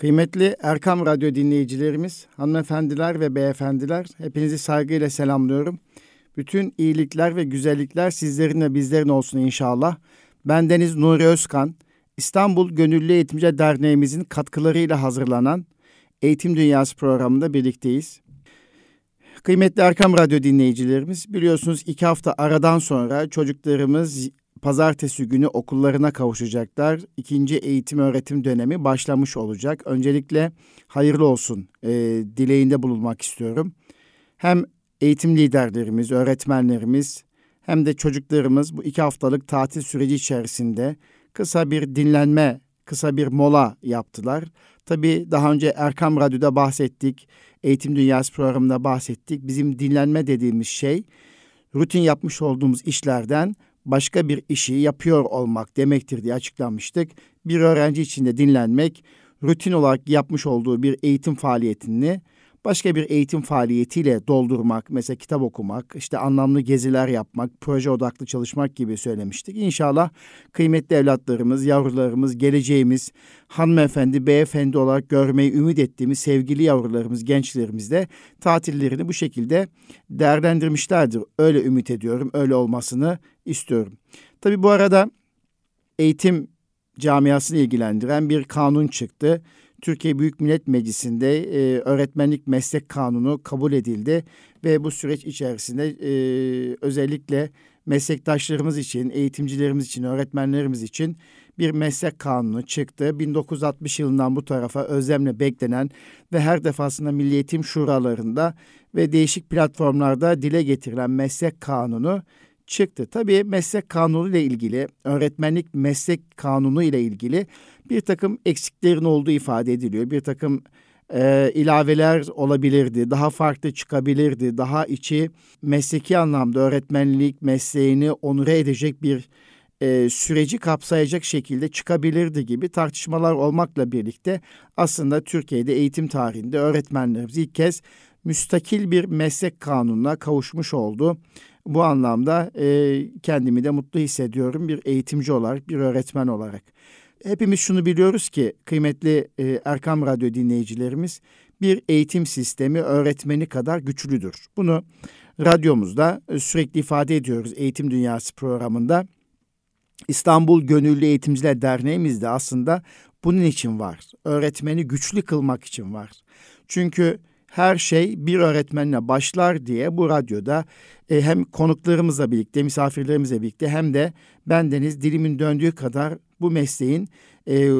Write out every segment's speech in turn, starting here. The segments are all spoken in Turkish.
Kıymetli Erkam Radyo dinleyicilerimiz, hanımefendiler ve beyefendiler, hepinizi saygıyla selamlıyorum. Bütün iyilikler ve güzellikler sizlerin ve bizlerin olsun inşallah. Ben Deniz Nuri Özkan, İstanbul Gönüllü Eğitimci Derneğimizin katkılarıyla hazırlanan Eğitim Dünyası programında birlikteyiz. Kıymetli Erkam Radyo dinleyicilerimiz, biliyorsunuz iki hafta aradan sonra çocuklarımız pazartesi günü okullarına kavuşacaklar. İkinci eğitim öğretim dönemi başlamış olacak. Öncelikle hayırlı olsun e, dileğinde bulunmak istiyorum. Hem eğitim liderlerimiz, öğretmenlerimiz hem de çocuklarımız bu iki haftalık tatil süreci içerisinde kısa bir dinlenme, kısa bir mola yaptılar. Tabii daha önce Erkam Radyo'da bahsettik, Eğitim Dünyası programında bahsettik. Bizim dinlenme dediğimiz şey rutin yapmış olduğumuz işlerden başka bir işi yapıyor olmak demektir diye açıklamıştık. Bir öğrenci için de dinlenmek, rutin olarak yapmış olduğu bir eğitim faaliyetini başka bir eğitim faaliyetiyle doldurmak, mesela kitap okumak, işte anlamlı geziler yapmak, proje odaklı çalışmak gibi söylemiştik. İnşallah kıymetli evlatlarımız, yavrularımız, geleceğimiz, hanımefendi, beyefendi olarak görmeyi ümit ettiğimiz sevgili yavrularımız, gençlerimiz de tatillerini bu şekilde değerlendirmişlerdir. Öyle ümit ediyorum, öyle olmasını istiyorum. Tabii bu arada eğitim camiasını ilgilendiren bir kanun çıktı. Türkiye Büyük Millet Meclisi'nde e, öğretmenlik meslek kanunu kabul edildi ve bu süreç içerisinde e, özellikle meslektaşlarımız için, eğitimcilerimiz için, öğretmenlerimiz için bir meslek kanunu çıktı. 1960 yılından bu tarafa özlemle beklenen ve her defasında Milli Eğitim Şuralarında ve değişik platformlarda dile getirilen meslek kanunu çıktı. Tabii meslek kanunu ile ilgili, öğretmenlik meslek kanunu ile ilgili bir takım eksiklerin olduğu ifade ediliyor. Bir takım e, ilaveler olabilirdi, daha farklı çıkabilirdi, daha içi mesleki anlamda öğretmenlik mesleğini onure edecek bir e, süreci kapsayacak şekilde çıkabilirdi gibi tartışmalar olmakla birlikte aslında Türkiye'de eğitim tarihinde öğretmenlerimiz ilk kez müstakil bir meslek kanununa kavuşmuş oldu. Bu anlamda e, kendimi de mutlu hissediyorum bir eğitimci olarak, bir öğretmen olarak. Hepimiz şunu biliyoruz ki kıymetli e, Erkam Radyo dinleyicilerimiz bir eğitim sistemi öğretmeni kadar güçlüdür. Bunu radyomuzda e, sürekli ifade ediyoruz Eğitim Dünyası programında. İstanbul Gönüllü Eğitimciler Derneğimiz de aslında bunun için var. Öğretmeni güçlü kılmak için var. Çünkü her şey bir öğretmenle başlar diye bu radyoda e, hem konuklarımızla birlikte, misafirlerimizle birlikte hem de bendeniz dilimin döndüğü kadar bu mesleğin e,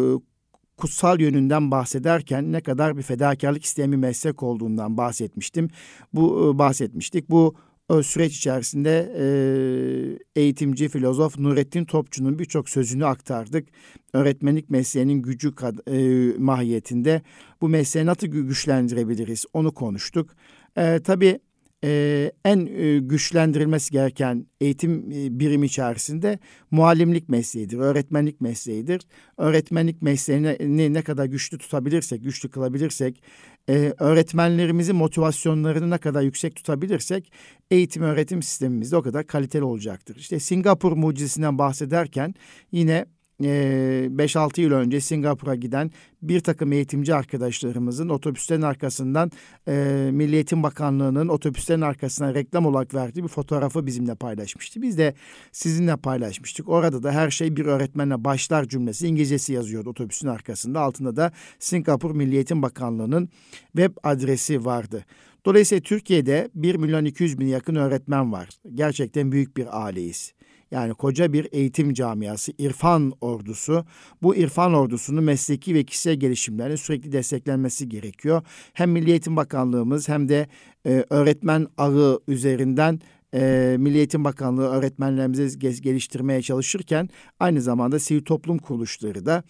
kutsal yönünden bahsederken ne kadar bir fedakarlık isteyen bir meslek olduğundan bahsetmiştim. Bu e, bahsetmiştik. Bu o süreç içerisinde e, eğitimci, filozof Nurettin Topçu'nun birçok sözünü aktardık. Öğretmenlik mesleğinin gücü e, mahiyetinde bu mesleği nasıl güçlendirebiliriz onu konuştuk. E, tabii e, en e, güçlendirilmesi gereken eğitim e, birimi içerisinde muallimlik mesleğidir, öğretmenlik mesleğidir. Öğretmenlik mesleğini ne kadar güçlü tutabilirsek, güçlü kılabilirsek, e, öğretmenlerimizin motivasyonlarını ne kadar yüksek tutabilirsek eğitim öğretim sistemimiz de o kadar kaliteli olacaktır. İşte Singapur mucizesinden bahsederken yine 5-6 yıl önce Singapur'a giden bir takım eğitimci arkadaşlarımızın otobüslerin arkasından e, Milli Eğitim Bakanlığı'nın otobüslerin arkasına reklam olarak verdiği bir fotoğrafı bizimle paylaşmıştı. Biz de sizinle paylaşmıştık. Orada da her şey bir öğretmenle başlar cümlesi İngilizcesi yazıyordu otobüsün arkasında. Altında da Singapur Milli Eğitim Bakanlığı'nın web adresi vardı. Dolayısıyla Türkiye'de 1 milyon 200 bin yakın öğretmen var. Gerçekten büyük bir aileyiz. Yani koca bir eğitim camiası, irfan ordusu. Bu irfan ordusunun mesleki ve kişisel gelişimlerine sürekli desteklenmesi gerekiyor. Hem Milli Eğitim Bakanlığımız hem de e, öğretmen ağı üzerinden e, Milli Eğitim Bakanlığı öğretmenlerimizi geliştirmeye çalışırken aynı zamanda sivil toplum kuruluşları da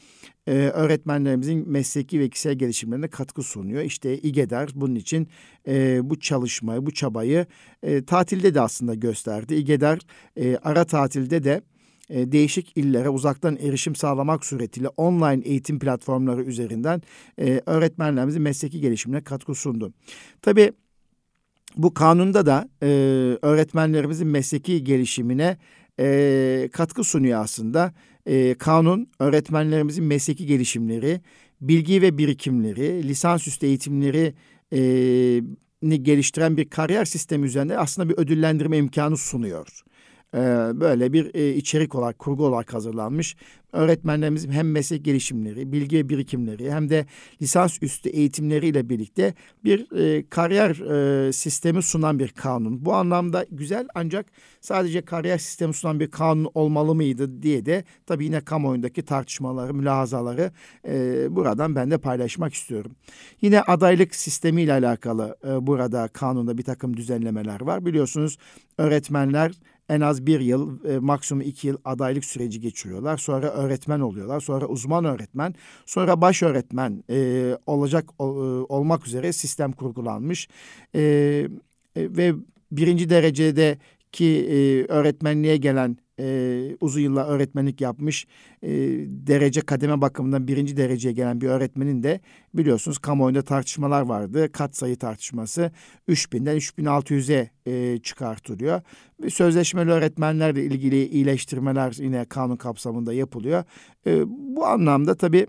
e, öğretmenlerimizin mesleki ve kişisel gelişimlerine katkı sunuyor. İşte İGEDER bunun için e, bu çalışmayı, bu çabayı e, tatilde de aslında gösterdi. İGEDER e, ara tatilde de e, değişik illere uzaktan erişim sağlamak suretiyle online eğitim platformları üzerinden e, öğretmenlerimizin mesleki gelişimine katkı sundu. Tabii bu kanunda da e, öğretmenlerimizin mesleki gelişimine e, katkı sunuyor aslında. E, kanun öğretmenlerimizin mesleki gelişimleri bilgi ve birikimleri, lisansüstü eğitimleri e, geliştiren bir kariyer sistemi üzerinde aslında bir ödüllendirme imkanı sunuyor. Ee, böyle bir e, içerik olarak, kurgu olarak hazırlanmış. Öğretmenlerimizin hem meslek gelişimleri, bilgi birikimleri hem de lisans üstü eğitimleriyle birlikte bir e, kariyer e, sistemi sunan bir kanun. Bu anlamda güzel ancak sadece kariyer sistemi sunan bir kanun olmalı mıydı diye de tabii yine kamuoyundaki tartışmaları, mülahazaları buradan ben de paylaşmak istiyorum. Yine adaylık sistemiyle alakalı burada kanunda bir takım düzenlemeler var. Biliyorsunuz öğretmenler en az bir yıl, e, maksimum iki yıl adaylık süreci geçiriyorlar. Sonra öğretmen oluyorlar. Sonra uzman öğretmen. Sonra baş öğretmen e, olacak o, e, olmak üzere sistem kurgulanmış. E, e, ve birinci derecede ki e, öğretmenliğe gelen e, uzun yıllar öğretmenlik yapmış e, derece kademe bakımından birinci dereceye gelen bir öğretmenin de biliyorsunuz kamuoyunda tartışmalar vardı. Kat sayı tartışması 3000'den 3600'e e, çıkartılıyor. Sözleşmeli öğretmenlerle ilgili iyileştirmeler yine kanun kapsamında yapılıyor. E, bu anlamda tabii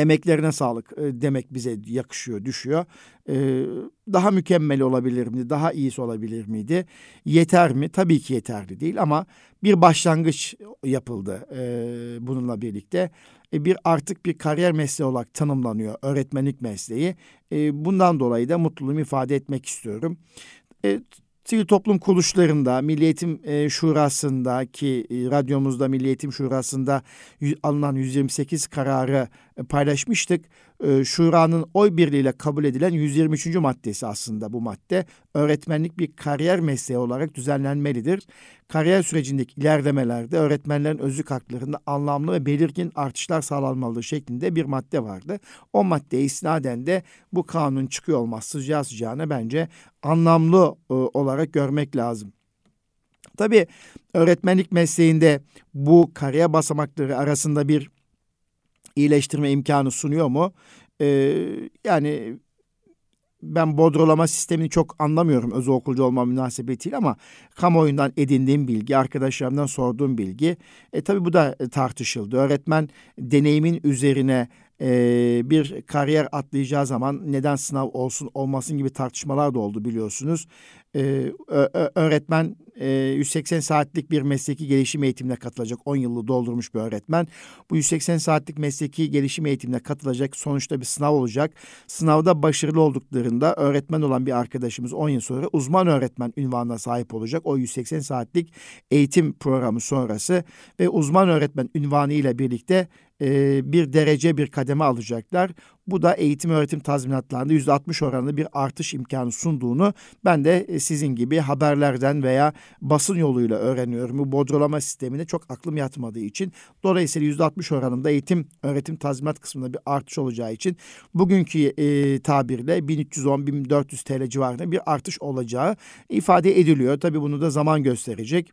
emeklerine sağlık e, demek bize yakışıyor, düşüyor. E, daha mükemmel olabilir miydi, daha iyisi olabilir miydi? Yeter mi? Tabii ki yeterli değil ama bir başlangıç yapıldı e, bununla birlikte. bir artık bir kariyer mesleği olarak tanımlanıyor öğretmenlik mesleği. bundan dolayı da mutluluğumu ifade etmek istiyorum sivil toplum kuruluşlarında, Milli Eğitim e, Şurası'nda ki e, radyomuzda Milli Eğitim Şurası'nda alınan 128 kararı e, paylaşmıştık. E, Şura'nın oy birliğiyle kabul edilen 123. maddesi aslında bu madde. Öğretmenlik bir kariyer mesleği olarak düzenlenmelidir. Kariyer sürecindeki ilerlemelerde öğretmenlerin özlük haklarında anlamlı ve belirgin artışlar sağlanmalı şeklinde bir madde vardı. O maddeye isnaden de bu kanun çıkıyor olması sıcağı sıcağına bence anlamlı e, olarak görmek lazım. Tabii öğretmenlik mesleğinde bu kariyer basamakları arasında bir iyileştirme imkanı sunuyor mu? Ee, yani ben bodrolama sistemini çok anlamıyorum özel okulcu olma münasebetiyle ama kamuoyundan edindiğim bilgi, arkadaşlarımdan sorduğum bilgi. E, tabii bu da tartışıldı. Öğretmen deneyimin üzerine e, bir kariyer atlayacağı zaman neden sınav olsun olmasın gibi tartışmalar da oldu biliyorsunuz. E, öğretmen e, 180 saatlik bir mesleki gelişim eğitimine katılacak. 10 yılı doldurmuş bir öğretmen. Bu 180 saatlik mesleki gelişim eğitimine katılacak. Sonuçta bir sınav olacak. Sınavda başarılı olduklarında öğretmen olan bir arkadaşımız 10 yıl sonra uzman öğretmen ünvanına sahip olacak. O 180 saatlik eğitim programı sonrası ve uzman öğretmen ünvanı ile birlikte e, bir derece bir kademe alacaklar. Bu da eğitim öğretim tazminatlarında yüzde altmış oranında bir artış imkanı sunduğunu ben de sizin gibi haberlerden veya basın yoluyla öğreniyorum. Bu bodrolama sistemine çok aklım yatmadığı için. Dolayısıyla yüzde altmış oranında eğitim öğretim tazminat kısmında bir artış olacağı için bugünkü e, tabirle 1310-1400 TL civarında bir artış olacağı ifade ediliyor. Tabii bunu da zaman gösterecek.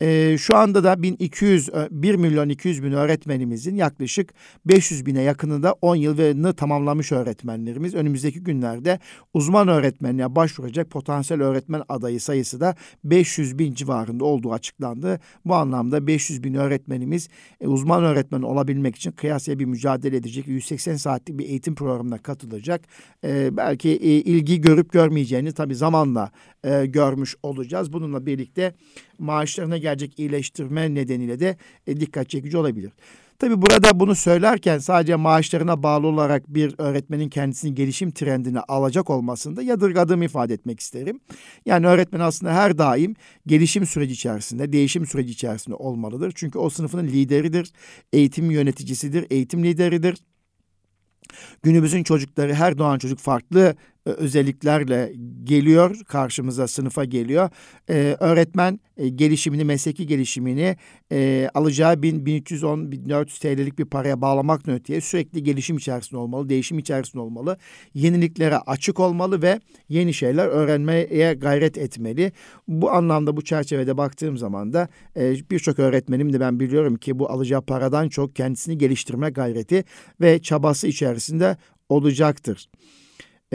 E, şu anda da 1200 1 milyon 200 bin öğretmenimizin yaklaşık 500 bine yakınında 10 yılını tamamlamış öğretmenlerimiz. Önümüzdeki günlerde uzman öğretmenliğe başvuracak potansiyel öğretmen adayı sayısı da 500 bin civarında olduğu açıklandı. Bu anlamda 500 bin öğretmenimiz e, uzman öğretmen olabilmek için kıyasıya bir mücadele edecek. 180 saatlik bir eğitim programına katılacak. E, belki e, ilgi görüp görmeyeceğini tabii zamanla e, görmüş olacağız. Bununla birlikte maaşlarına gelecek iyileştirme nedeniyle de e, dikkat çekici olabilir. Tabii burada bunu söylerken sadece maaşlarına bağlı olarak bir öğretmenin kendisini gelişim trendine alacak olmasında yadırgadığımı ifade etmek isterim. Yani öğretmen aslında her daim gelişim süreci içerisinde, değişim süreci içerisinde olmalıdır. Çünkü o sınıfının lideridir, eğitim yöneticisidir, eğitim lideridir. Günümüzün çocukları her doğan çocuk farklı özelliklerle geliyor karşımıza sınıfa geliyor. Ee, öğretmen e, gelişimini mesleki gelişimini e, alacağı 1000 1310 1400 TL'lik bir paraya bağlamak öteye sürekli gelişim içerisinde olmalı, değişim içerisinde olmalı. Yeniliklere açık olmalı ve yeni şeyler öğrenmeye gayret etmeli. Bu anlamda bu çerçevede baktığım zaman da e, birçok öğretmenim de ben biliyorum ki bu alacağı paradan çok kendisini geliştirme gayreti ve çabası içerisinde olacaktır.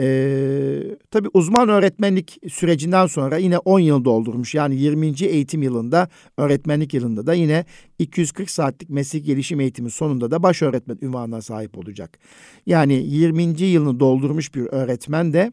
Ee, tabii uzman öğretmenlik sürecinden sonra yine 10 yıl doldurmuş. Yani 20. eğitim yılında, öğretmenlik yılında da yine 240 saatlik meslek gelişim eğitimi sonunda da baş öğretmen ünvanına sahip olacak. Yani 20. yılını doldurmuş bir öğretmen de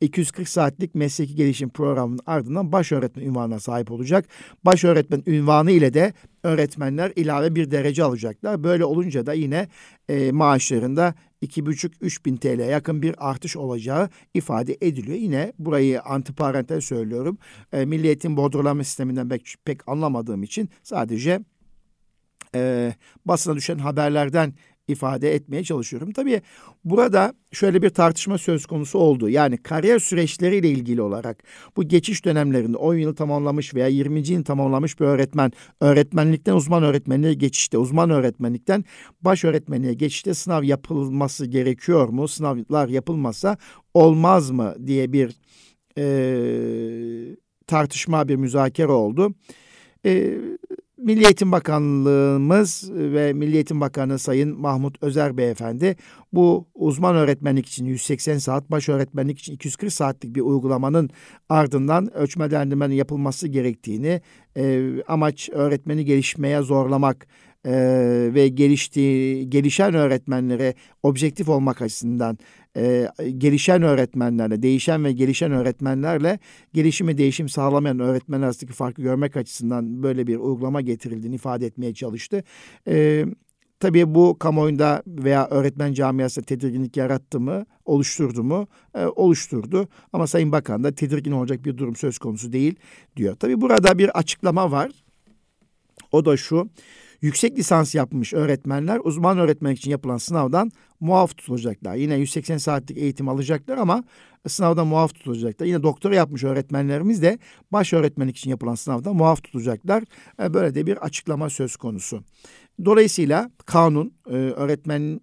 240 saatlik mesleki gelişim programının ardından baş öğretmen ünvanına sahip olacak. Baş öğretmen ünvanı ile de öğretmenler ilave bir derece alacaklar. Böyle olunca da yine e, maaşlarında 2,5-3 bin TL yakın bir artış olacağı ifade ediliyor. Yine burayı antiparantez söylüyorum. E, Milli Eğitim Bodrolama Sisteminden pek, pek anlamadığım için sadece e, basına düşen haberlerden ifade etmeye çalışıyorum. Tabii burada şöyle bir tartışma söz konusu oldu. Yani kariyer süreçleriyle ilgili olarak bu geçiş dönemlerinde 10 yıl tamamlamış veya 20. yıl tamamlamış bir öğretmen öğretmenlikten uzman öğretmenliğe geçişte, uzman öğretmenlikten baş öğretmenliğe geçişte sınav yapılması gerekiyor mu? Sınavlar yapılmasa olmaz mı diye bir e, tartışma, bir müzakere oldu. E, Milli Eğitim Bakanlığımız ve Milli Eğitim Bakanı Sayın Mahmut Özer Beyefendi bu uzman öğretmenlik için 180 saat, baş öğretmenlik için 240 saatlik bir uygulamanın ardından ölçmelendirmenin yapılması gerektiğini, e, amaç öğretmeni gelişmeye zorlamak e, ve geliştiği gelişen öğretmenlere objektif olmak açısından e, gelişen öğretmenlerle, değişen ve gelişen öğretmenlerle gelişimi değişim sağlamayan öğretmenler arasındaki farkı görmek açısından böyle bir uygulama getirildiğini ifade etmeye çalıştı. E, tabii bu kamuoyunda veya öğretmen camiasında tedirginlik yarattı mı, oluşturdu mu? E, oluşturdu. Ama Sayın Bakan da tedirgin olacak bir durum söz konusu değil diyor. Tabii burada bir açıklama var. O da şu. Yüksek lisans yapmış öğretmenler uzman öğretmenlik için yapılan sınavdan muaf tutulacaklar. Yine 180 saatlik eğitim alacaklar ama sınavda muaf tutulacaklar. Yine doktora yapmış öğretmenlerimiz de baş öğretmenlik için yapılan sınavda muaf tutulacaklar. E, böyle de bir açıklama söz konusu. Dolayısıyla kanun e, öğretmen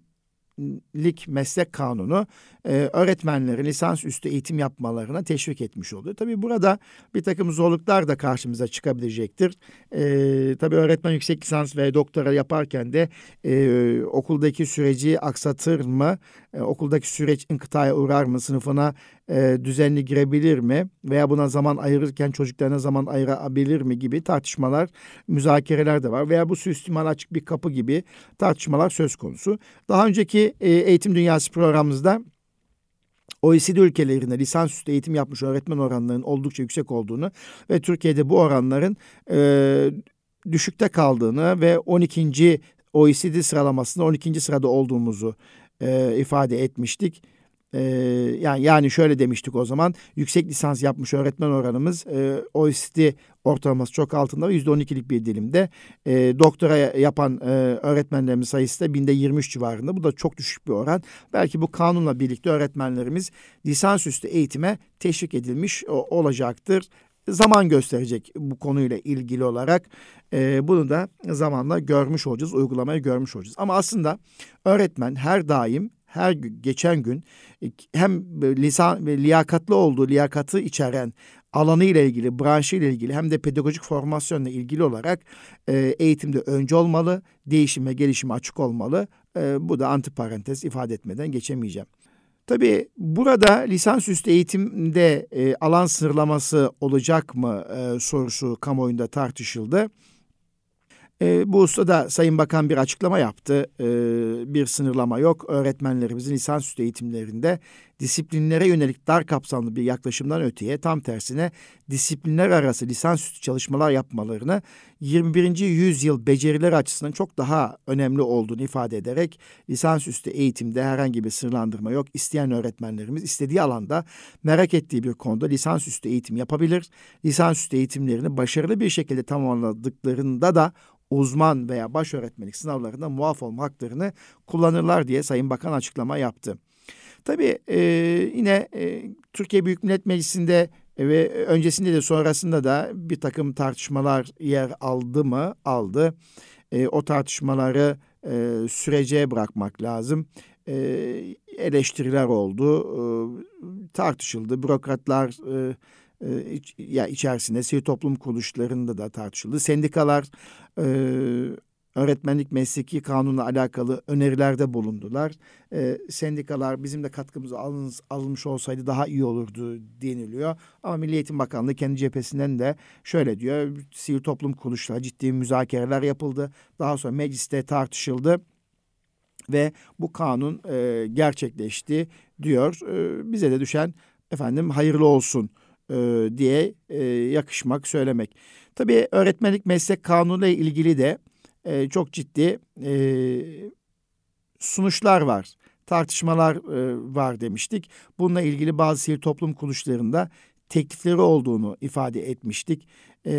lik meslek kanunu e, öğretmenleri lisansüstü eğitim yapmalarına teşvik etmiş oluyor. Tabii burada bir takım zorluklar da karşımıza çıkabilecektir. E, tabii öğretmen yüksek lisans ve doktora yaparken de e, okuldaki süreci aksatır mı? E, okuldaki süreç inkıtaya uğrar mı? Sınıfına e, düzenli girebilir mi? Veya buna zaman ayırırken çocuklarına zaman ayırabilir mi gibi tartışmalar, müzakereler de var. Veya bu suistimal açık bir kapı gibi tartışmalar söz konusu. Daha önceki e, Eğitim Dünyası programımızda OECD ülkelerinde lisansüstü eğitim yapmış öğretmen oranlarının oldukça yüksek olduğunu ve Türkiye'de bu oranların e, düşükte kaldığını ve 12. OECD sıralamasında 12. sırada olduğumuzu e, ifade etmiştik. Ee, yani yani şöyle demiştik o zaman yüksek lisans yapmış öğretmen oranımız e, OECD ortalaması çok altında ve %12'lik bir dilimde. E, doktora yapan e, öğretmenlerimiz sayısı da binde 23 civarında. Bu da çok düşük bir oran. Belki bu kanunla birlikte öğretmenlerimiz lisansüstü eğitime teşvik edilmiş o, olacaktır. Zaman gösterecek bu konuyla ilgili olarak e, bunu da zamanla görmüş olacağız, uygulamayı görmüş olacağız. Ama aslında öğretmen her daim her geçen gün e, hem lisan liyakatlı olduğu liyakatı içeren alanı ile ilgili, branşı ile ilgili hem de pedagojik formasyonla ilgili olarak e, eğitimde önce olmalı, değişime, gelişime açık olmalı. E, bu da antiparantez ifade etmeden geçemeyeceğim. Tabii burada lisansüstü eğitimde e, alan sınırlaması olacak mı e, sorusu kamuoyunda tartışıldı. E, bu ustada Sayın Bakan bir açıklama yaptı. E, bir sınırlama yok. Öğretmenlerimizin lisansüstü eğitimlerinde disiplinlere yönelik dar kapsamlı bir yaklaşımdan öteye tam tersine disiplinler arası lisansüstü çalışmalar yapmalarını 21. yüzyıl becerileri açısından çok daha önemli olduğunu ifade ederek lisansüstü eğitimde herhangi bir sınırlandırma yok. İsteyen öğretmenlerimiz istediği alanda merak ettiği bir konuda lisansüstü eğitim yapabilir. Lisansüstü eğitimlerini başarılı bir şekilde tamamladıklarında da uzman veya baş öğretmenlik sınavlarında muaf olma haklarını kullanırlar diye Sayın Bakan açıklama yaptı. Tabii e, yine e, Türkiye Büyük Millet Meclisi'nde e, ve öncesinde de sonrasında da bir takım tartışmalar yer aldı mı? Aldı. E, o tartışmaları e, sürece bırakmak lazım. E, eleştiriler oldu, e, tartışıldı. Bürokratlar e, e, ya içerisinde sivil toplum kuruluşlarında da tartışıldı. Sendikalar e, öğretmenlik mesleki kanunla alakalı önerilerde bulundular. E, sendikalar bizim de katkımız alınız, alınmış olsaydı daha iyi olurdu deniliyor. Ama Milli Eğitim Bakanlığı kendi cephesinden de şöyle diyor. Sivil toplum kuruluşları ciddi müzakereler yapıldı. Daha sonra mecliste tartışıldı ve bu kanun e, gerçekleşti diyor. E, bize de düşen efendim hayırlı olsun e, diye e, yakışmak söylemek. Tabii öğretmenlik meslek kanunu ile ilgili de e, çok ciddi e, sunuşlar var, tartışmalar e, var demiştik. Bununla ilgili bazı sivil toplum kuruluşlarında teklifleri olduğunu ifade etmiştik. E,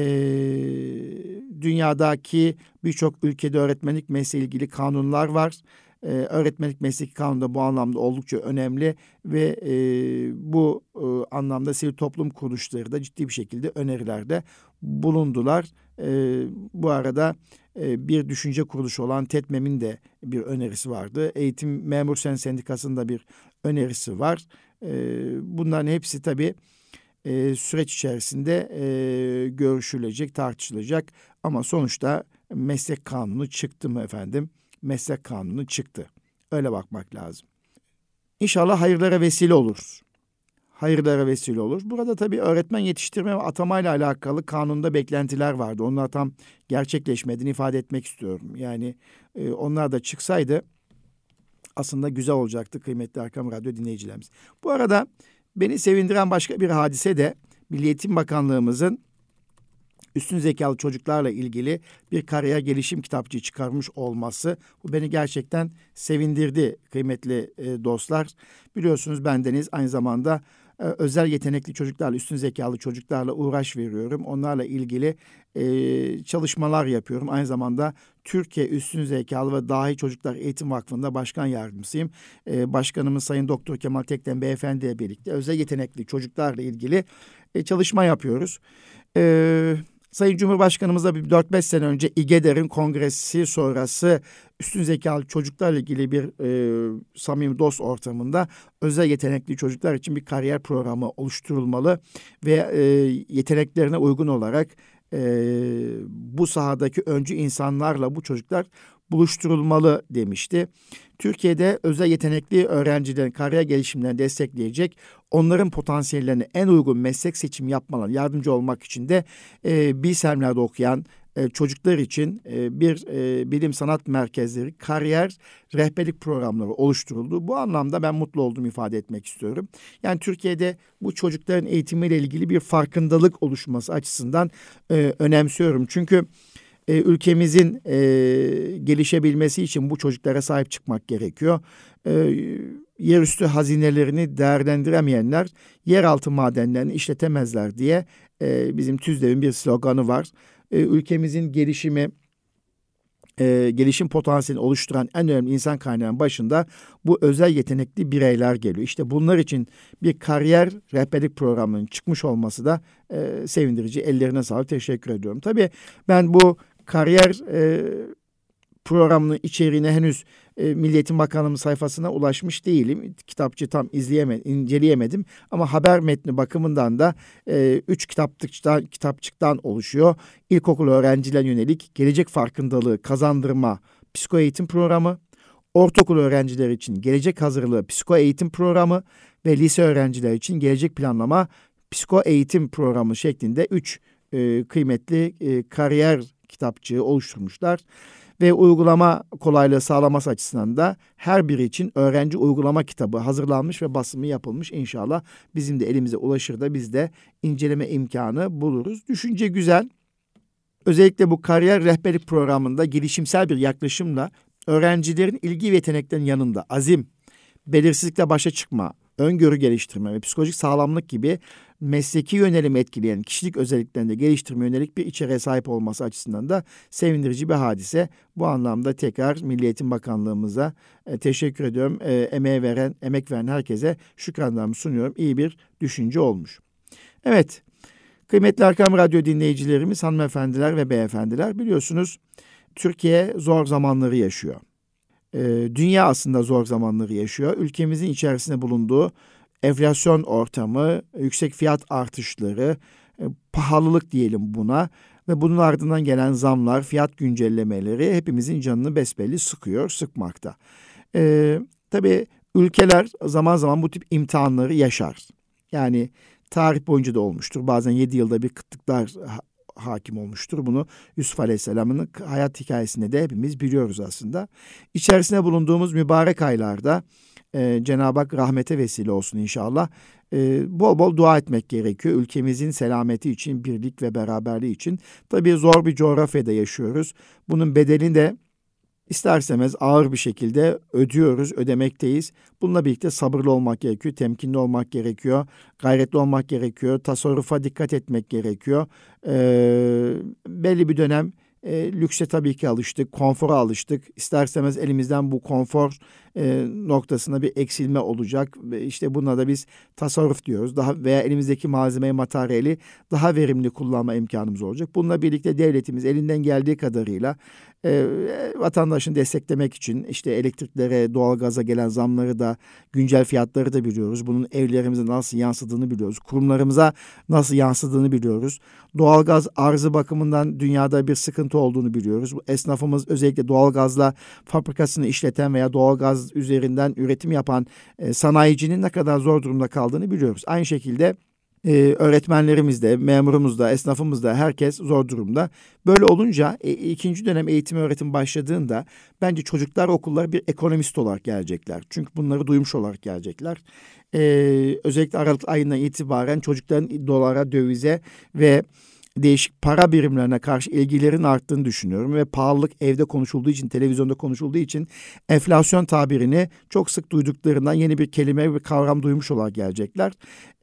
dünyadaki birçok ülkede öğretmenlik mesleği ilgili kanunlar var. Ee, öğretmenlik mesleki kanunu da bu anlamda oldukça önemli ve e, bu e, anlamda sivil toplum kuruluşları da ciddi bir şekilde önerilerde bulundular. E, bu arada e, bir düşünce kuruluşu olan TETMEM'in de bir önerisi vardı. Eğitim Memur Sen Sendikası'nın bir önerisi var. E, bunların hepsi tabii e, süreç içerisinde e, görüşülecek, tartışılacak ama sonuçta meslek kanunu çıktı mı efendim? Meslek kanunu çıktı. Öyle bakmak lazım. İnşallah hayırlara vesile olur. Hayırlara vesile olur. Burada tabii öğretmen yetiştirme ve atamayla alakalı kanunda beklentiler vardı. Onlar tam gerçekleşmediğini ifade etmek istiyorum. Yani e, onlar da çıksaydı aslında güzel olacaktı kıymetli Arkam Radyo dinleyicilerimiz. Bu arada Beni sevindiren başka bir hadise de Milli Eğitim Bakanlığımızın üstün zekalı çocuklarla ilgili bir kariyer gelişim kitapçığı çıkarmış olması. Bu beni gerçekten sevindirdi kıymetli e, dostlar. Biliyorsunuz bendeniz aynı zamanda e, özel yetenekli çocuklarla, üstün zekalı çocuklarla uğraş veriyorum. Onlarla ilgili e, çalışmalar yapıyorum. Aynı zamanda Türkiye Üstün Zekalı ve Dahi Çocuklar Eğitim Vakfı'nda başkan yardımcısıyım. E, başkanımız Sayın Doktor Kemal Tekten Beyefendi ile birlikte özel yetenekli çocuklarla ilgili e, çalışma yapıyoruz. Evet Sayın Cumhurbaşkanımızla bir 4-5 sene önce İGEDER'in kongresi sonrası üstün zekalı çocuklarla ilgili bir e, samimi dost ortamında özel yetenekli çocuklar için bir kariyer programı oluşturulmalı ve e, yeteneklerine uygun olarak e, bu sahadaki öncü insanlarla bu çocuklar buluşturulmalı demişti. Türkiye'de özel yetenekli öğrencilerin kariyer gelişimlerini destekleyecek, onların potansiyellerine en uygun meslek seçimi yapmalarına yardımcı olmak için de e, BİSEM'lerde okuyan e, çocuklar için e, bir e, bilim sanat merkezleri kariyer rehberlik programları oluşturuldu. Bu anlamda ben mutlu olduğumu ifade etmek istiyorum. Yani Türkiye'de bu çocukların eğitimiyle ilgili bir farkındalık oluşması açısından e, önemsiyorum. Çünkü e, ülkemizin e, gelişebilmesi için bu çocuklara sahip çıkmak gerekiyor. E, yerüstü hazinelerini değerlendiremeyenler yeraltı madenlerini işletemezler diye e, bizim TÜZDEV'in bir sloganı var. E, ülkemizin gelişimi e, gelişim potansiyelini oluşturan en önemli insan kaynağının başında bu özel yetenekli bireyler geliyor. İşte bunlar için bir kariyer rehberlik programının çıkmış olması da e, sevindirici. Ellerine sağlık teşekkür ediyorum. Tabii ben bu kariyer e, programının içeriğine henüz e, Milliyetin Bakanlığı'nın sayfasına ulaşmış değilim. Kitapçı tam izleyemedim, inceleyemedim ama haber metni bakımından da e, üç kitapçıktan, kitapçıktan oluşuyor. İlkokul öğrencilerine yönelik gelecek farkındalığı kazandırma psiko eğitim programı, ortaokul öğrencileri için gelecek hazırlığı psiko eğitim programı ve lise öğrencileri için gelecek planlama psiko eğitim programı şeklinde üç e, kıymetli e, kariyer kitapçığı oluşturmuşlar ve uygulama kolaylığı sağlaması açısından da her biri için öğrenci uygulama kitabı hazırlanmış ve basımı yapılmış. İnşallah bizim de elimize ulaşır da biz de inceleme imkanı buluruz. Düşünce güzel. Özellikle bu kariyer rehberlik programında gelişimsel bir yaklaşımla öğrencilerin ilgi ve yeteneklerin yanında azim, belirsizlikle başa çıkma, öngörü geliştirme ve psikolojik sağlamlık gibi mesleki yönelim etkileyen kişilik özelliklerinde geliştirme yönelik bir içeriğe sahip olması açısından da sevindirici bir hadise. Bu anlamda tekrar Milli Eğitim Bakanlığımıza e, teşekkür ediyorum. E, emeğe veren, emek veren herkese şükranlarımı sunuyorum. İyi bir düşünce olmuş. Evet, kıymetli Arkam Radyo dinleyicilerimiz, hanımefendiler ve beyefendiler biliyorsunuz Türkiye zor zamanları yaşıyor. E, dünya aslında zor zamanları yaşıyor. Ülkemizin içerisinde bulunduğu enflasyon ortamı, yüksek fiyat artışları, e, pahalılık diyelim buna. ve bunun ardından gelen zamlar, fiyat güncellemeleri hepimizin canını besbelli sıkıyor, sıkmakta. Ee, tabii ülkeler zaman zaman bu tip imtihanları yaşar. Yani tarih boyunca da olmuştur. Bazen yedi yılda bir kıtlıklar hakim olmuştur. Bunu Yusuf Aleyhisselam'ın hayat hikayesinde de hepimiz biliyoruz aslında. İçerisinde bulunduğumuz mübarek aylarda e, Cenab-ı Hak rahmete vesile olsun inşallah. E, bol bol dua etmek gerekiyor. Ülkemizin selameti için, birlik ve beraberliği için. Tabii zor bir coğrafyada yaşıyoruz. Bunun bedelini de isterseniz ağır bir şekilde ödüyoruz, ödemekteyiz. Bununla birlikte sabırlı olmak gerekiyor, temkinli olmak gerekiyor, gayretli olmak gerekiyor, tasarrufa dikkat etmek gerekiyor. Ee, belli bir dönem e, lükse tabii ki alıştık, konfora alıştık. İsterseniz elimizden bu konfor e, noktasına bir eksilme olacak. İşte buna da biz tasarruf diyoruz. Daha veya elimizdeki malzemeyi, materyali daha verimli kullanma imkanımız olacak. Bununla birlikte devletimiz elinden geldiği kadarıyla e, vatandaşını desteklemek için işte elektriklere, doğalgaza gelen zamları da güncel fiyatları da biliyoruz. Bunun evlerimize nasıl yansıdığını biliyoruz. Kurumlarımıza nasıl yansıdığını biliyoruz. Doğalgaz arzı bakımından dünyada bir sıkıntı olduğunu biliyoruz. Esnafımız özellikle doğalgazla fabrikasını işleten veya doğalgaz üzerinden üretim yapan e, sanayicinin ne kadar zor durumda kaldığını biliyoruz. Aynı şekilde e, öğretmenlerimiz de, memurumuz da, esnafımız da herkes zor durumda. Böyle olunca e, ikinci dönem eğitim öğretim başladığında bence çocuklar okullara bir ekonomist olarak gelecekler. Çünkü bunları duymuş olarak gelecekler. E, özellikle Aralık ayından itibaren çocukların dolara, dövize ve değişik para birimlerine karşı ilgilerin arttığını düşünüyorum ve pahalılık evde konuşulduğu için, televizyonda konuşulduğu için enflasyon tabirini çok sık duyduklarından yeni bir kelime ve kavram duymuş olarak gelecekler.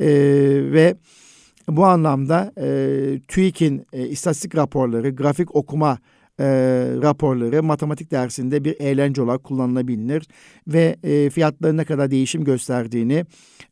Ee, ve bu anlamda e, TÜİK'in e, istatistik raporları, grafik okuma e, raporları matematik dersinde bir eğlence olarak kullanılabilir ve e, fiyatların ne kadar değişim gösterdiğini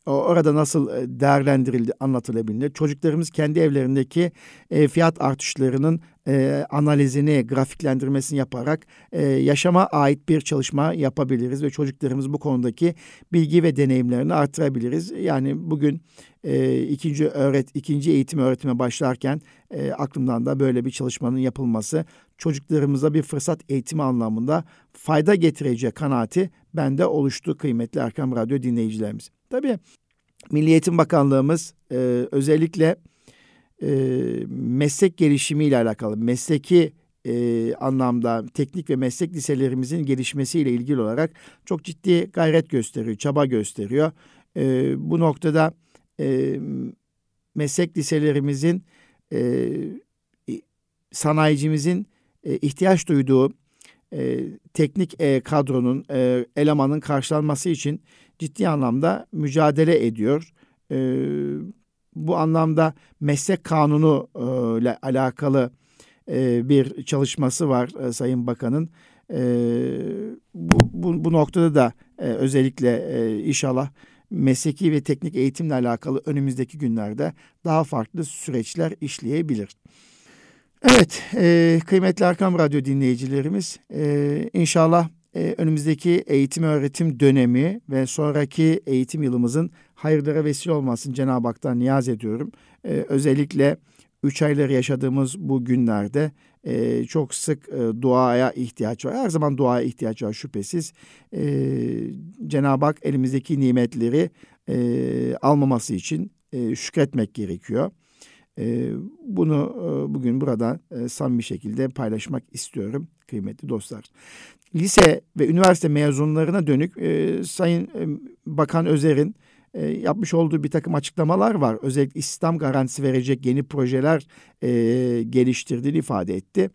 orada nasıl e, değerlendirildi anlatılabilir. Çocuklarımız kendi evlerindeki e, fiyat artışlarının e, analizini, grafiklendirmesini yaparak e, yaşama ait bir çalışma yapabiliriz ve çocuklarımız bu konudaki bilgi ve deneyimlerini artırabiliriz. Yani bugün e, ikinci öğret ikinci eğitim öğretime başlarken e, aklımdan da böyle bir çalışmanın yapılması çocuklarımıza bir fırsat eğitimi anlamında fayda getireceği kanaati bende oluştu kıymetli Erkam Radyo dinleyicilerimiz. Tabii Milli Eğitim Bakanlığımız e, özellikle e, meslek gelişimiyle alakalı, mesleki e, anlamda teknik ve meslek liselerimizin gelişmesiyle ilgili olarak çok ciddi gayret gösteriyor, çaba gösteriyor. E, bu noktada e, meslek liselerimizin, e, sanayicimizin e, ihtiyaç duyduğu e, teknik e, kadronun, e, elemanın karşılanması için ciddi anlamda mücadele ediyor. E, bu anlamda meslek kanunu e, ile alakalı e, bir çalışması var e, Sayın Bakan'ın. E, bu, bu, bu noktada da e, özellikle e, inşallah mesleki ve teknik eğitimle alakalı önümüzdeki günlerde daha farklı süreçler işleyebilir. Evet, e, kıymetli Arkam Radyo dinleyicilerimiz, e, inşallah e, önümüzdeki eğitim öğretim dönemi ve sonraki eğitim yılımızın hayırlara vesile olmasını Cenab-ı Hak'tan niyaz ediyorum. E, özellikle üç ayları yaşadığımız bu günlerde e, çok sık e, duaya ihtiyaç var. Her zaman duaya ihtiyaç var şüphesiz. E, Cenab-ı Hak elimizdeki nimetleri e, almaması için e, şükretmek gerekiyor. E, bunu e, bugün burada e, samimi şekilde paylaşmak istiyorum kıymetli dostlar. Lise ve üniversite mezunlarına dönük e, Sayın Bakan Özer'in yapmış olduğu bir takım açıklamalar var. Özellikle İslam garantisi verecek yeni projeler e, geliştirdiğini ifade etti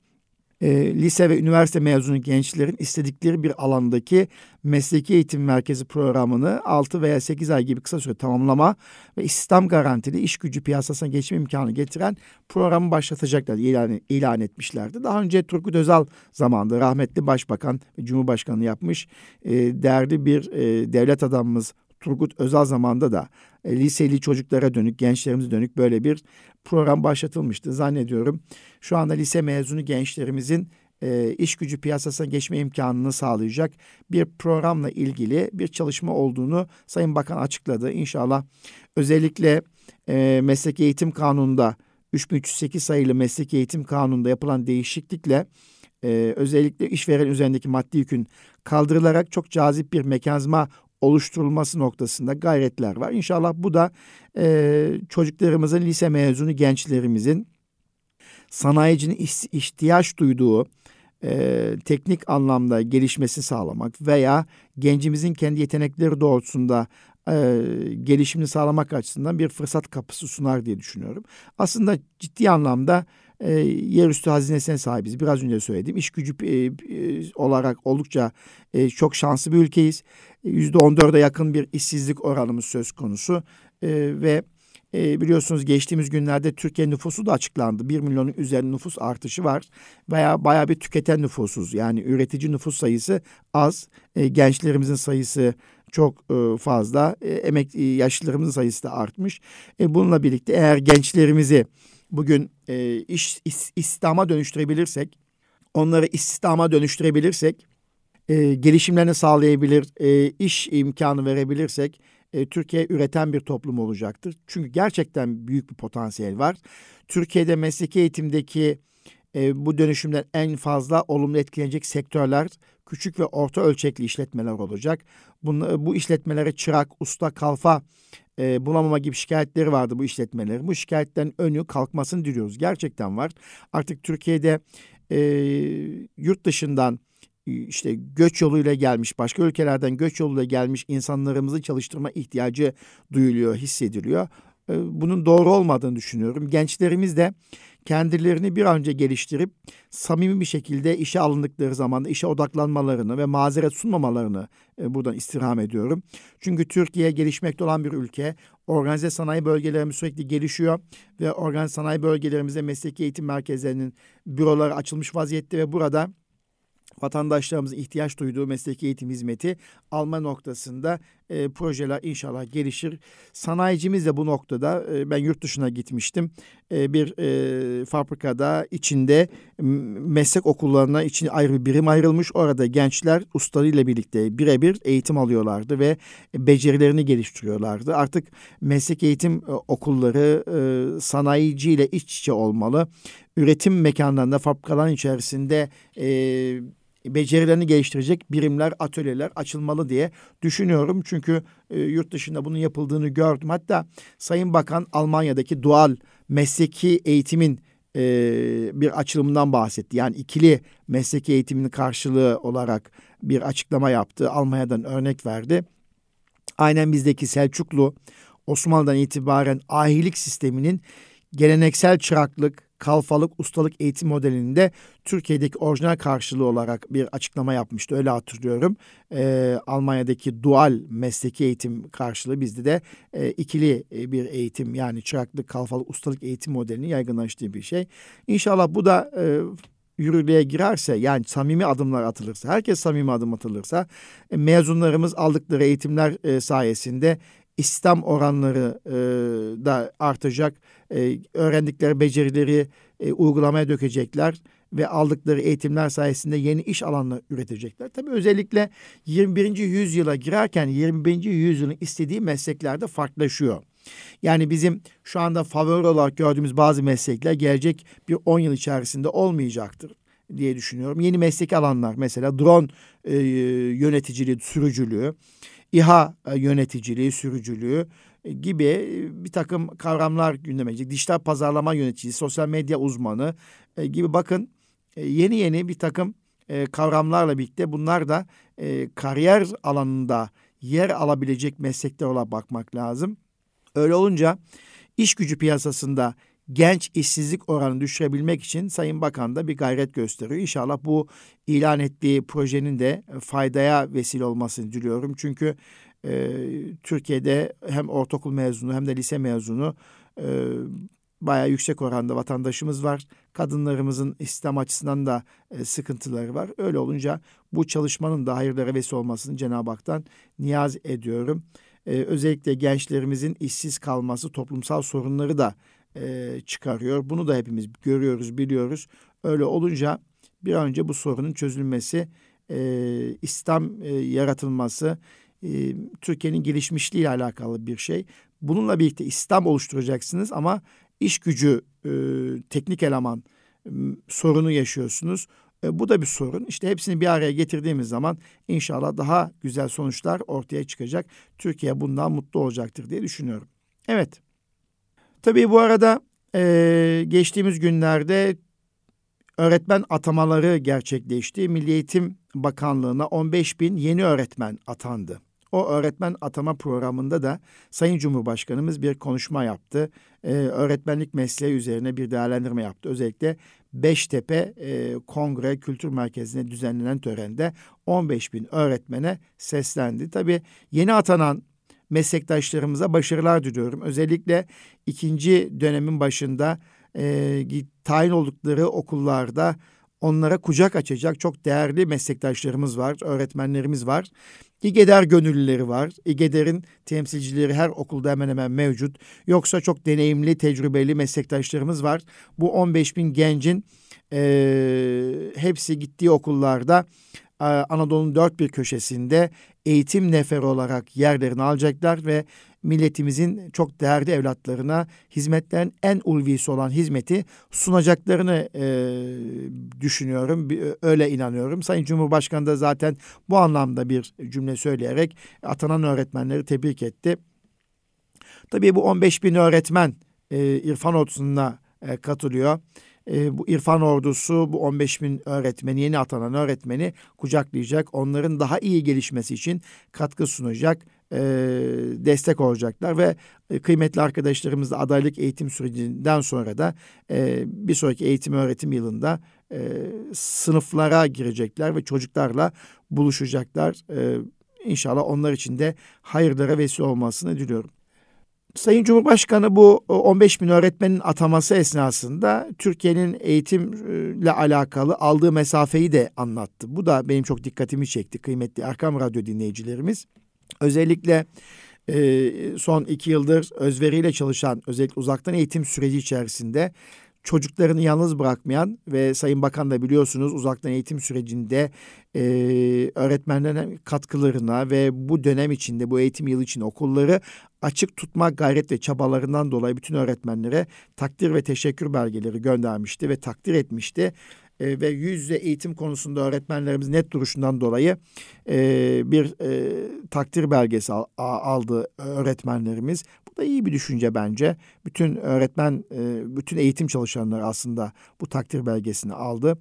e, lise ve üniversite mezunu gençlerin istedikleri bir alandaki mesleki eğitim merkezi programını 6 veya 8 ay gibi kısa süre tamamlama ve istihdam garantili iş gücü piyasasına geçme imkanı getiren programı başlatacaklar ilan, ilan etmişlerdi. Daha önce Turgut Özal zamanında rahmetli başbakan ve cumhurbaşkanı yapmış e, değerli bir e, devlet adamımız Turgut Özal zamanında da e, liseli çocuklara dönük, gençlerimize dönük böyle bir program başlatılmıştı. Zannediyorum şu anda lise mezunu gençlerimizin e, iş gücü piyasasına geçme imkanını sağlayacak bir programla ilgili bir çalışma olduğunu Sayın Bakan açıkladı. İnşallah özellikle e, meslek eğitim kanununda 3308 sayılı meslek eğitim kanununda yapılan değişiklikle e, özellikle işveren üzerindeki maddi yükün kaldırılarak çok cazip bir mekanizma oluşturulması noktasında gayretler var. İnşallah bu da e, çocuklarımızın, lise mezunu gençlerimizin sanayicinin ihtiyaç duyduğu e, teknik anlamda gelişmesi sağlamak veya gencimizin kendi yetenekleri doğrultusunda e, gelişimini sağlamak açısından bir fırsat kapısı sunar diye düşünüyorum. Aslında ciddi anlamda e, yerüstü hazinesine sahibiz. Biraz önce söyledim. İş gücü e, e, olarak oldukça e, çok şanslı bir ülkeyiz. Yüzde on dörde yakın bir işsizlik oranımız söz konusu e, ve e, biliyorsunuz geçtiğimiz günlerde Türkiye nüfusu da açıklandı. Bir milyonun üzerinde nüfus artışı var. Baya baya bir tüketen nüfusuz. Yani üretici nüfus sayısı az. E, gençlerimizin sayısı çok e, fazla. E, e, yaşlılarımızın sayısı da artmış. E, bununla birlikte eğer gençlerimizi bugün e, iş is, istihdama dönüştürebilirsek, onları istihdama dönüştürebilirsek, e, gelişimlerini sağlayabilir, e, iş imkanı verebilirsek e, Türkiye üreten bir toplum olacaktır. Çünkü gerçekten büyük bir potansiyel var. Türkiye'de mesleki eğitimdeki e, bu dönüşümden en fazla olumlu etkilenecek sektörler küçük ve orta ölçekli işletmeler olacak. Bunu, bu işletmelere çırak, usta, kalfa e, bulamama gibi şikayetleri vardı bu işletmelerin. Bu şikayetlerin önü kalkmasını diliyoruz. Gerçekten var. Artık Türkiye'de e, yurt dışından işte göç yoluyla gelmiş, başka ülkelerden göç yoluyla gelmiş insanlarımızı çalıştırma ihtiyacı duyuluyor, hissediliyor. Bunun doğru olmadığını düşünüyorum. Gençlerimiz de kendilerini bir an önce geliştirip samimi bir şekilde işe alındıkları zaman işe odaklanmalarını ve mazeret sunmamalarını buradan istirham ediyorum. Çünkü Türkiye gelişmekte olan bir ülke. Organize sanayi bölgelerimiz sürekli gelişiyor ve organize sanayi bölgelerimizde mesleki eğitim merkezlerinin büroları açılmış vaziyette ve burada vatandaşlarımızın ihtiyaç duyduğu mesleki eğitim hizmeti alma noktasında e, projeler inşallah gelişir. Sanayicimiz de bu noktada e, ben yurt dışına gitmiştim. E, bir e, fabrikada içinde meslek okullarına için ayrı bir birim ayrılmış. Orada gençler ustalarıyla birlikte birebir eğitim alıyorlardı ve becerilerini geliştiriyorlardı. Artık meslek eğitim e, okulları e, sanayiciyle iç içe olmalı. Üretim mekanlarında fabrikaların içerisinde e, becerilerini geliştirecek birimler, atölyeler açılmalı diye düşünüyorum. Çünkü e, yurt dışında bunun yapıldığını gördüm. Hatta Sayın Bakan Almanya'daki dual mesleki eğitimin e, bir açılımından bahsetti. Yani ikili mesleki eğitimin karşılığı olarak bir açıklama yaptı. Almanya'dan örnek verdi. Aynen bizdeki Selçuklu Osmanlı'dan itibaren ahilik sisteminin geleneksel çıraklık, kalfalık ustalık eğitim modelinde Türkiye'deki orijinal karşılığı olarak bir açıklama yapmıştı. Öyle hatırlıyorum. Ee, Almanya'daki dual mesleki eğitim karşılığı bizde de e, ikili e, bir eğitim yani çıraklık, kalfalık, ustalık eğitim modelini yaygınlaştığı bir şey. İnşallah bu da e, yürürlüğe girerse yani samimi adımlar atılırsa, herkes samimi adım atılırsa e, mezunlarımız aldıkları eğitimler e, sayesinde İslam oranları e, da artacak. E, öğrendikleri becerileri e, uygulamaya dökecekler ve aldıkları eğitimler sayesinde yeni iş alanları üretecekler. Tabii özellikle 21. yüzyıla girerken 21. yüzyılın istediği mesleklerde farklılaşıyor. Yani bizim şu anda favori olarak gördüğümüz bazı meslekler gelecek bir 10 yıl içerisinde olmayacaktır diye düşünüyorum. Yeni meslek alanlar mesela drone e, yöneticiliği, sürücülüğü, İHA e, yöneticiliği, sürücülüğü gibi bir takım kavramlar gündeme gelecek. Dijital pazarlama yöneticisi, sosyal medya uzmanı gibi bakın yeni yeni bir takım kavramlarla birlikte bunlar da kariyer alanında yer alabilecek meslekler olarak bakmak lazım. Öyle olunca iş gücü piyasasında genç işsizlik oranını düşürebilmek için Sayın Bakan da bir gayret gösteriyor. İnşallah bu ilan ettiği projenin de faydaya vesile olmasını diliyorum. Çünkü e, Türkiye'de hem ortaokul mezunu hem de lise mezunu e, bayağı yüksek oranda vatandaşımız var. Kadınlarımızın İslam açısından da e, sıkıntıları var. Öyle olunca bu çalışmanın da hayırlara vesile olmasını Cenab-ı Hak'tan niyaz ediyorum. Ee, özellikle gençlerimizin işsiz kalması toplumsal sorunları da e, çıkarıyor. Bunu da hepimiz görüyoruz, biliyoruz. Öyle olunca bir an önce bu sorunun çözülmesi, e, İslam e, yaratılması, e, Türkiye'nin gelişmişliği ile alakalı bir şey. Bununla birlikte İslam oluşturacaksınız ama iş gücü e, teknik eleman e, sorunu yaşıyorsunuz. E, bu da bir sorun. İşte hepsini bir araya getirdiğimiz zaman inşallah daha güzel sonuçlar ortaya çıkacak. Türkiye bundan mutlu olacaktır diye düşünüyorum. Evet. Tabii bu arada e, geçtiğimiz günlerde öğretmen atamaları gerçekleşti. Milli Eğitim Bakanlığı'na 15 bin yeni öğretmen atandı. O öğretmen atama programında da Sayın Cumhurbaşkanımız bir konuşma yaptı. Ee, öğretmenlik mesleği üzerine bir değerlendirme yaptı. Özellikle Beştepe e, Kongre Kültür Merkezi'ne düzenlenen törende 15 bin öğretmene seslendi. Tabii yeni atanan meslektaşlarımıza başarılar diliyorum. Özellikle ikinci dönemin başında e, tayin oldukları okullarda onlara kucak açacak çok değerli meslektaşlarımız var, öğretmenlerimiz var. İGEDER gönüllüleri var. İGEDER'in temsilcileri her okulda hemen hemen mevcut. Yoksa çok deneyimli, tecrübeli meslektaşlarımız var. Bu 15 bin gencin e, hepsi gittiği okullarda e, Anadolu'nun dört bir köşesinde eğitim neferi olarak yerlerini alacaklar ve milletimizin çok değerli evlatlarına hizmetlerin en ulvisi olan hizmeti sunacaklarını e, düşünüyorum. Öyle inanıyorum. Sayın Cumhurbaşkanı da zaten bu anlamda bir cümle söyleyerek atanan öğretmenleri tebrik etti. Tabii bu 15 bin öğretmen e, İrfan Ordusu'na e, katılıyor. E, bu İrfan Ordusu bu 15 bin öğretmeni, yeni atanan öğretmeni kucaklayacak. Onların daha iyi gelişmesi için katkı sunacak e, destek olacaklar ve e, kıymetli arkadaşlarımız da adaylık eğitim sürecinden sonra da e, bir sonraki eğitim öğretim yılında e, sınıflara girecekler ve çocuklarla buluşacaklar. E, İnşallah onlar için de hayırlara vesile olmasını diliyorum. Sayın Cumhurbaşkanı bu 15 bin öğretmenin ataması esnasında Türkiye'nin eğitimle alakalı aldığı mesafeyi de anlattı. Bu da benim çok dikkatimi çekti kıymetli Erkam Radyo dinleyicilerimiz. Özellikle e, son iki yıldır özveriyle çalışan özellikle uzaktan eğitim süreci içerisinde çocuklarını yalnız bırakmayan ve Sayın Bakan da biliyorsunuz uzaktan eğitim sürecinde e, öğretmenlerin katkılarına ve bu dönem içinde bu eğitim yılı için okulları açık tutma gayret ve çabalarından dolayı bütün öğretmenlere takdir ve teşekkür belgeleri göndermişti ve takdir etmişti e, ve yüz yüze eğitim konusunda öğretmenlerimiz net duruşundan dolayı e, bir e, takdir belgesi al, aldı öğretmenlerimiz. Bu da iyi bir düşünce bence. Bütün öğretmen, e, bütün eğitim çalışanları aslında bu takdir belgesini aldı.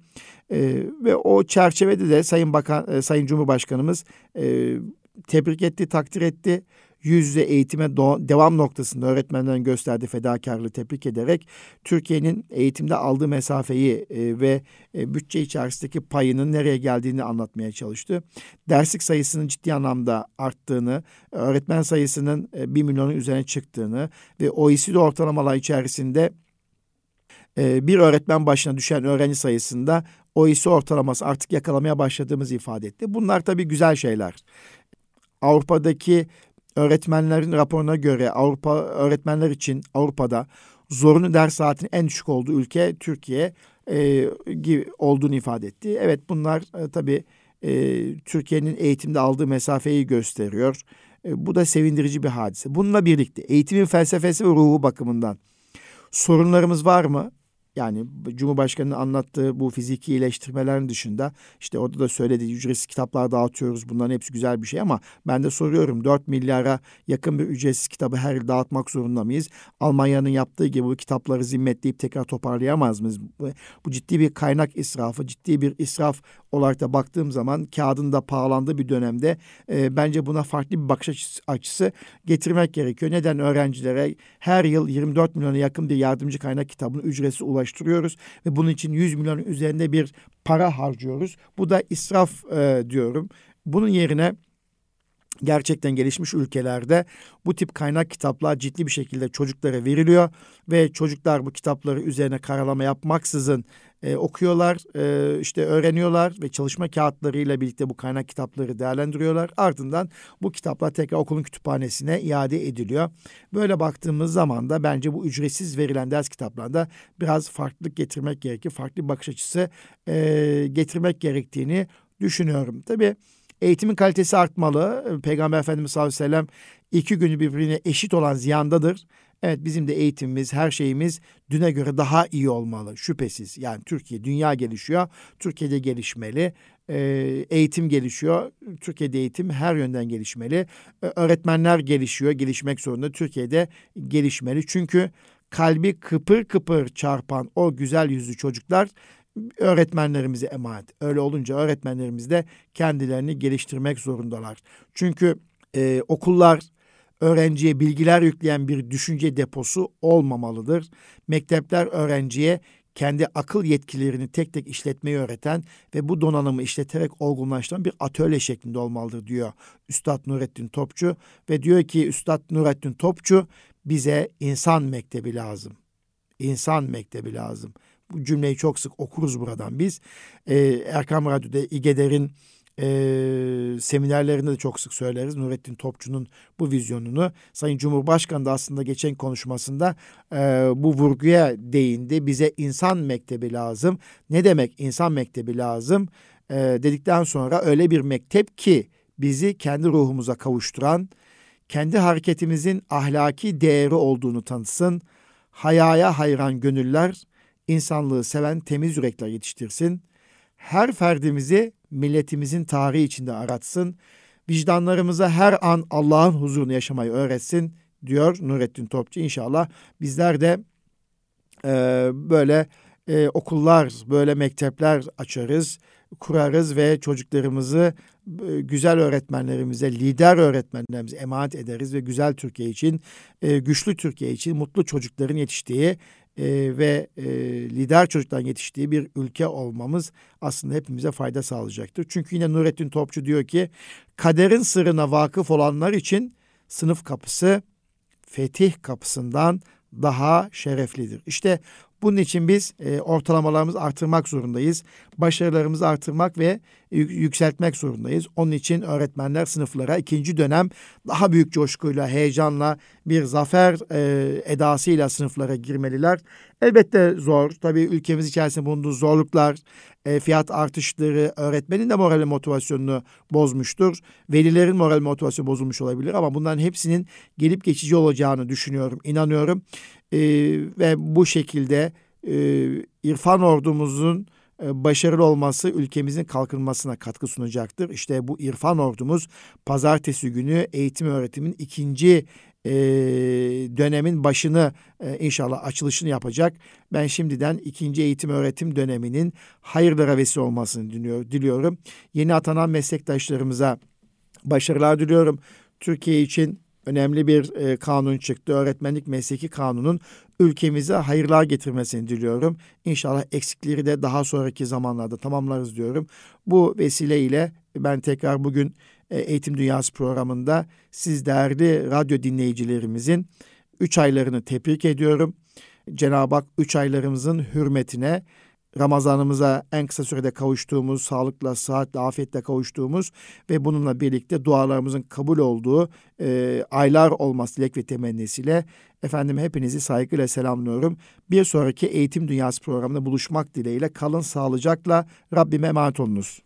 E, ve o çerçevede de Sayın Bakan, e, Sayın Cumhurbaşkanımız e, tebrik etti, takdir etti yüz yüze eğitime devam noktasında öğretmenlerin gösterdiği fedakarlığı tebrik ederek Türkiye'nin eğitimde aldığı mesafeyi e, ve e, bütçe içerisindeki payının nereye geldiğini anlatmaya çalıştı. Derslik sayısının ciddi anlamda arttığını, öğretmen sayısının e, 1 milyonun üzerine çıktığını ve OECD ortalamalar içerisinde e, bir öğretmen başına düşen öğrenci sayısında OECD ortalaması artık yakalamaya başladığımız ifade etti. Bunlar tabii güzel şeyler. Avrupa'daki öğretmenlerin raporuna göre Avrupa öğretmenler için Avrupa'da zorunlu ders saatinin en düşük olduğu ülke Türkiye e, gibi olduğunu ifade etti. Evet bunlar e, tabii e, Türkiye'nin eğitimde aldığı mesafeyi gösteriyor. E, bu da sevindirici bir hadise. Bununla birlikte eğitimin felsefesi ve ruhu bakımından sorunlarımız var mı? Yani Cumhurbaşkanı'nın anlattığı bu fiziki iyileştirmelerin dışında işte orada da söylediği ücretsiz kitaplar dağıtıyoruz. Bunların hepsi güzel bir şey ama ben de soruyorum 4 milyara yakın bir ücretsiz kitabı her yıl dağıtmak zorunda mıyız? Almanya'nın yaptığı gibi bu kitapları zimmetleyip tekrar toparlayamaz mıyız? Bu, bu ciddi bir kaynak israfı, ciddi bir israf olarak da baktığım zaman kağıdın da pahalandığı bir dönemde e, bence buna farklı bir bakış açısı, getirmek gerekiyor. Neden öğrencilere her yıl 24 milyona yakın bir yardımcı kaynak kitabını ücretsiz ulaştırıyoruz ve bunun için 100 milyon üzerinde bir para harcıyoruz. Bu da israf e, diyorum. Bunun yerine gerçekten gelişmiş ülkelerde bu tip kaynak kitaplar ciddi bir şekilde çocuklara veriliyor ve çocuklar bu kitapları üzerine karalama yapmaksızın e, okuyorlar, e, işte öğreniyorlar ve çalışma kağıtlarıyla birlikte bu kaynak kitapları değerlendiriyorlar. Ardından bu kitaplar tekrar okulun kütüphanesine iade ediliyor. Böyle baktığımız zaman da bence bu ücretsiz verilen ders kitaplarında biraz farklılık getirmek gerekir. Farklı bir bakış açısı e, getirmek gerektiğini düşünüyorum. Tabii Eğitimin kalitesi artmalı. Peygamber Efendimiz sallallahu aleyhi ve sellem iki günü birbirine eşit olan ziyandadır. Evet bizim de eğitimimiz, her şeyimiz düne göre daha iyi olmalı şüphesiz. Yani Türkiye, dünya gelişiyor, Türkiye'de gelişmeli. Ee, eğitim gelişiyor, Türkiye'de eğitim her yönden gelişmeli. Ee, öğretmenler gelişiyor, gelişmek zorunda. Türkiye'de gelişmeli. Çünkü kalbi kıpır kıpır çarpan o güzel yüzlü çocuklar öğretmenlerimize emanet. Öyle olunca öğretmenlerimiz de kendilerini geliştirmek zorundalar. Çünkü e, okullar öğrenciye bilgiler yükleyen bir düşünce deposu olmamalıdır. Mektepler öğrenciye kendi akıl yetkilerini tek tek işletmeyi öğreten ve bu donanımı işleterek olgunlaştıran bir atölye şeklinde olmalıdır diyor Üstad Nurettin Topçu ve diyor ki Üstad Nurettin Topçu bize insan mektebi lazım. İnsan mektebi lazım. Bu cümleyi çok sık okuruz buradan biz. Ee, Erkam Radyo'da İgeder'in e, seminerlerinde de çok sık söyleriz. Nurettin Topçu'nun bu vizyonunu. Sayın Cumhurbaşkanı da aslında geçen konuşmasında e, bu vurguya değindi. Bize insan mektebi lazım. Ne demek insan mektebi lazım? E, dedikten sonra öyle bir mektep ki bizi kendi ruhumuza kavuşturan, kendi hareketimizin ahlaki değeri olduğunu tanısın, hayaya hayran gönüller, insanlığı seven temiz yürekler yetiştirsin. Her ferdimizi milletimizin tarihi içinde aratsın. Vicdanlarımıza her an Allah'ın huzurunu yaşamayı öğretsin diyor Nurettin Topçu. İnşallah bizler de e, böyle e, okullar, böyle mektepler açarız, kurarız ve çocuklarımızı e, güzel öğretmenlerimize, lider öğretmenlerimize emanet ederiz ve güzel Türkiye için, e, güçlü Türkiye için mutlu çocukların yetiştiği e, ve e, lider çocukların yetiştiği bir ülke olmamız aslında hepimize fayda sağlayacaktır. Çünkü yine Nurettin Topçu diyor ki kaderin sırrına vakıf olanlar için sınıf kapısı fetih kapısından daha şereflidir. İşte bunun için biz e, ortalamalarımızı artırmak zorundayız. Başarılarımızı artırmak ve yükseltmek zorundayız. Onun için öğretmenler sınıflara ikinci dönem daha büyük coşkuyla, heyecanla, bir zafer e, edasıyla sınıflara girmeliler. Elbette zor. Tabii ülkemiz içerisinde bulunduğu zorluklar, e, fiyat artışları öğretmenin de moral motivasyonunu bozmuştur. Velilerin moral motivasyonu bozulmuş olabilir ama bunların hepsinin gelip geçici olacağını düşünüyorum, inanıyorum. E, ve bu şekilde e, İrfan ordumuzun e, başarılı olması ülkemizin kalkınmasına katkı sunacaktır. İşte bu İrfan ordumuz pazartesi günü eğitim öğretimin ikinci e, dönemin başını e, inşallah açılışını yapacak. Ben şimdiden ikinci eğitim öğretim döneminin hayırlara vesile olmasını diliyor, diliyorum. Yeni atanan meslektaşlarımıza başarılar diliyorum. Türkiye için önemli bir e, kanun çıktı. Öğretmenlik mesleki kanunun ülkemize hayırlar getirmesini diliyorum. İnşallah eksikleri de daha sonraki zamanlarda tamamlarız diyorum. Bu vesileyle ben tekrar bugün Eğitim Dünyası programında siz değerli radyo dinleyicilerimizin üç aylarını tebrik ediyorum. Cenab-ı Hak üç aylarımızın hürmetine Ramazanımıza en kısa sürede kavuştuğumuz, sağlıkla, sıhhatle, afiyetle kavuştuğumuz ve bununla birlikte dualarımızın kabul olduğu e, aylar olması dilek ve temennisiyle efendim hepinizi saygıyla selamlıyorum. Bir sonraki Eğitim Dünyası programında buluşmak dileğiyle kalın sağlıcakla Rabbime emanet olunuz.